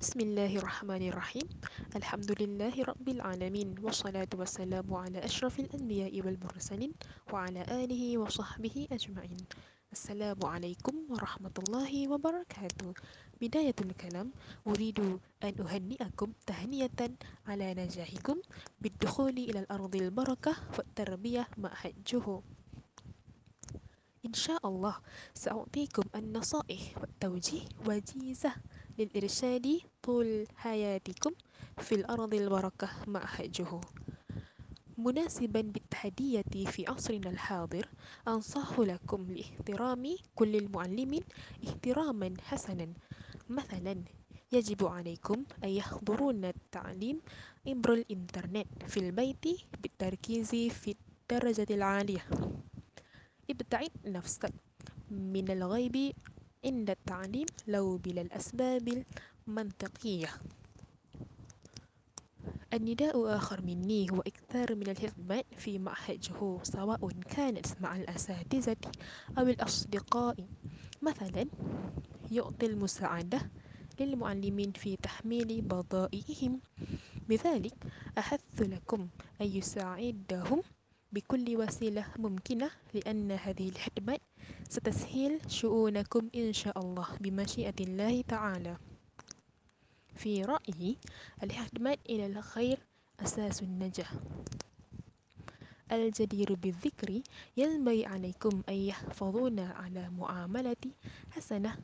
بسم الله الرحمن الرحيم الحمد لله رب العالمين والصلاة والسلام على أشرف الأنبياء والمرسلين وعلى آله وصحبه أجمعين السلام عليكم ورحمة الله وبركاته بداية الكلام أريد أن أهنئكم تهنئة على نجاحكم بالدخول إلى الأرض البركة والتربية مع حجه إن شاء الله سأعطيكم النصائح والتوجيه وجيزة للإرشاد طول حياتكم في الأرض البركة مع حجه مناسبا بالتحدية في عصرنا الحاضر أنصح لكم لاحترام كل المعلمين احتراما حسنا. مثلا يجب عليكم أن يحضرون التعليم عبر الإنترنت في البيت بالتركيز في الدرجة العالية. ابتعد نفسك من الغيب عند التعليم لو بلا الأسباب المنطقية. النداء آخر مني هو إكثار من الخدمات في معهده سواء كانت مع الأساتذة أو الأصدقاء. مثلا يعطي المساعدة للمعلمين في تحميل بضائعهم. بذلك أحث لكم أن يساعدهم بكل وسيلة ممكنة لأن هذه الخدمات ستسهل شؤونكم إن شاء الله بمشيئة الله تعالى. في رأيي الخدمات إلى الخير أساس النجاح الجدير بالذكر ينبغي عليكم أن يحفظون على معاملة حسنة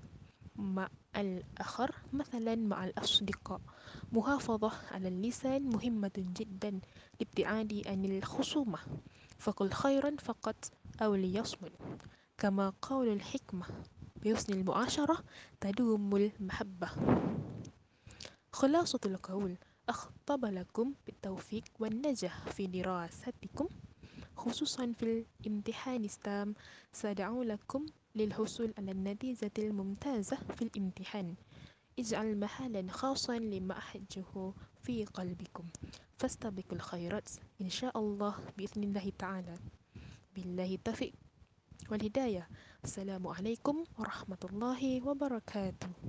مع الآخر مثلا مع الأصدقاء. محافظة على اللسان مهمة جدا لابتعاد عن الخصومة فقل خيرا فقط أو ليصمت كما قول الحكمة بحسن المعاشرة تدوم المحبة. خلاصة القول أخطب لكم بالتوفيق والنجاح في دراستكم. خصوصا في الامتحان السام سأدعو لكم للحصول على النتيجة الممتازة في الامتحان. اجعل محلا خاصا لمحجه في قلبكم. فاستبقوا الخيرات إن شاء الله بإذن الله تعالى. بالله التوفيق والهداية. السلام عليكم ورحمة الله وبركاته.